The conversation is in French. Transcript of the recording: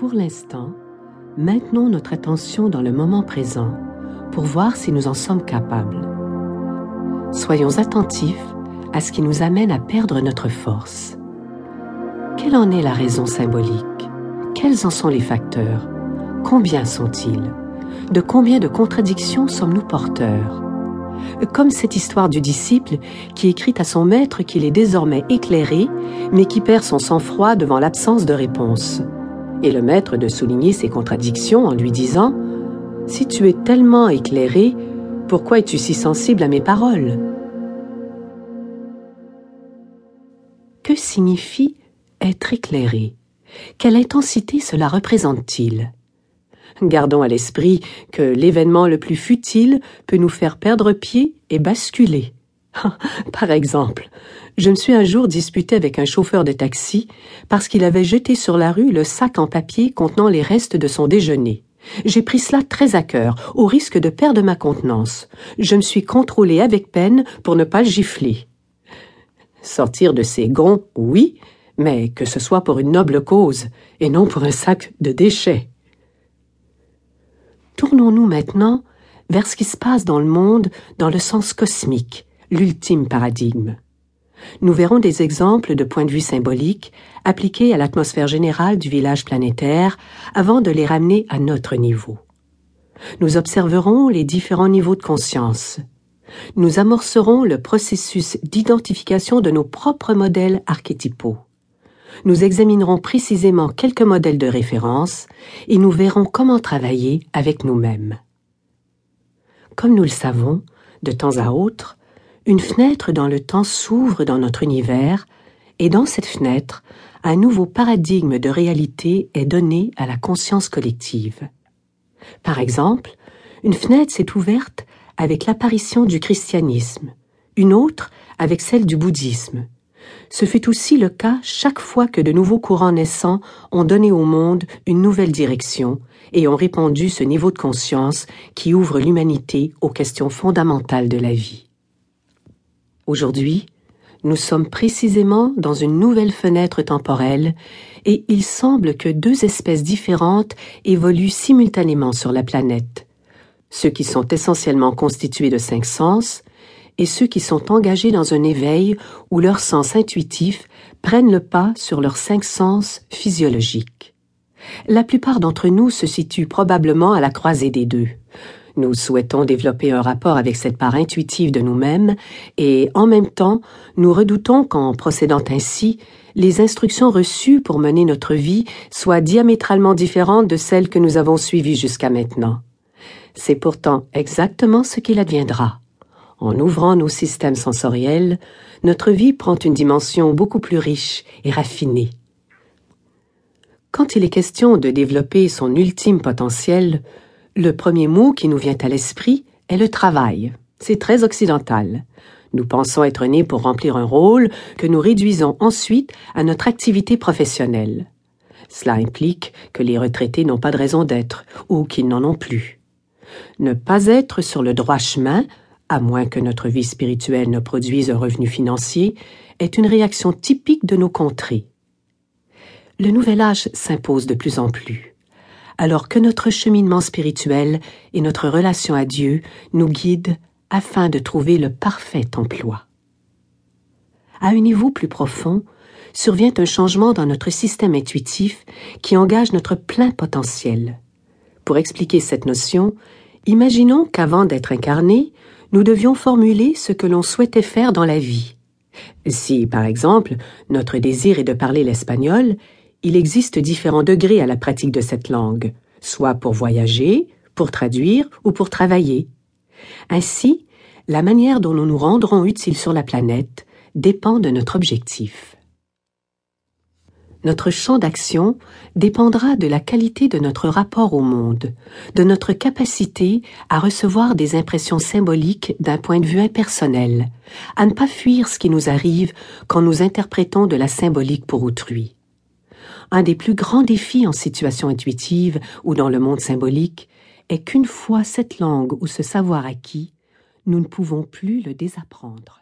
Pour l'instant, maintenons notre attention dans le moment présent pour voir si nous en sommes capables. Soyons attentifs à ce qui nous amène à perdre notre force. Quelle en est la raison symbolique? Quels en sont les facteurs? Combien sont-ils? De combien de contradictions sommes-nous porteurs? Comme cette histoire du disciple qui écrit à son maître qu'il est désormais éclairé, mais qui perd son sang-froid devant l'absence de réponse. Et le maître de souligner ces contradictions en lui disant ⁇ Si tu es tellement éclairé, pourquoi es-tu si sensible à mes paroles ?⁇ Que signifie être éclairé? Quelle intensité cela représente-t-il? Gardons à l'esprit que l'événement le plus futile peut nous faire perdre pied et basculer. Par exemple, je me suis un jour disputé avec un chauffeur de taxi parce qu'il avait jeté sur la rue le sac en papier contenant les restes de son déjeuner. J'ai pris cela très à cœur, au risque de perdre ma contenance. Je me suis contrôlé avec peine pour ne pas le gifler. Sortir de ses gonds, oui, mais que ce soit pour une noble cause et non pour un sac de déchets. Tournons-nous maintenant vers ce qui se passe dans le monde dans le sens cosmique, l'ultime paradigme. Nous verrons des exemples de points de vue symboliques appliqués à l'atmosphère générale du village planétaire avant de les ramener à notre niveau. Nous observerons les différents niveaux de conscience, nous amorcerons le processus d'identification de nos propres modèles archétypaux. Nous examinerons précisément quelques modèles de référence et nous verrons comment travailler avec nous-mêmes. Comme nous le savons, de temps à autre, une fenêtre dans le temps s'ouvre dans notre univers et dans cette fenêtre, un nouveau paradigme de réalité est donné à la conscience collective. Par exemple, une fenêtre s'est ouverte avec l'apparition du christianisme, une autre avec celle du bouddhisme. Ce fut aussi le cas chaque fois que de nouveaux courants naissants ont donné au monde une nouvelle direction et ont répandu ce niveau de conscience qui ouvre l'humanité aux questions fondamentales de la vie. Aujourd'hui, nous sommes précisément dans une nouvelle fenêtre temporelle et il semble que deux espèces différentes évoluent simultanément sur la planète, ceux qui sont essentiellement constitués de cinq sens, et ceux qui sont engagés dans un éveil où leurs sens intuitifs prennent le pas sur leurs cinq sens physiologiques. La plupart d'entre nous se situent probablement à la croisée des deux. Nous souhaitons développer un rapport avec cette part intuitive de nous-mêmes et, en même temps, nous redoutons qu'en procédant ainsi, les instructions reçues pour mener notre vie soient diamétralement différentes de celles que nous avons suivies jusqu'à maintenant. C'est pourtant exactement ce qu'il adviendra. En ouvrant nos systèmes sensoriels, notre vie prend une dimension beaucoup plus riche et raffinée. Quand il est question de développer son ultime potentiel, le premier mot qui nous vient à l'esprit est le travail. C'est très occidental. Nous pensons être nés pour remplir un rôle que nous réduisons ensuite à notre activité professionnelle. Cela implique que les retraités n'ont pas de raison d'être ou qu'ils n'en ont plus. Ne pas être sur le droit chemin, à moins que notre vie spirituelle ne produise un revenu financier, est une réaction typique de nos contrées. Le nouvel âge s'impose de plus en plus, alors que notre cheminement spirituel et notre relation à Dieu nous guident afin de trouver le parfait emploi. À un niveau plus profond, survient un changement dans notre système intuitif qui engage notre plein potentiel. Pour expliquer cette notion, Imaginons qu'avant d'être incarné, nous devions formuler ce que l'on souhaitait faire dans la vie. Si, par exemple, notre désir est de parler l'espagnol, il existe différents degrés à la pratique de cette langue, soit pour voyager, pour traduire ou pour travailler. Ainsi, la manière dont nous nous rendrons utiles sur la planète dépend de notre objectif notre champ d'action dépendra de la qualité de notre rapport au monde, de notre capacité à recevoir des impressions symboliques d'un point de vue impersonnel, à ne pas fuir ce qui nous arrive quand nous interprétons de la symbolique pour autrui. Un des plus grands défis en situation intuitive ou dans le monde symbolique est qu'une fois cette langue ou ce savoir acquis, nous ne pouvons plus le désapprendre.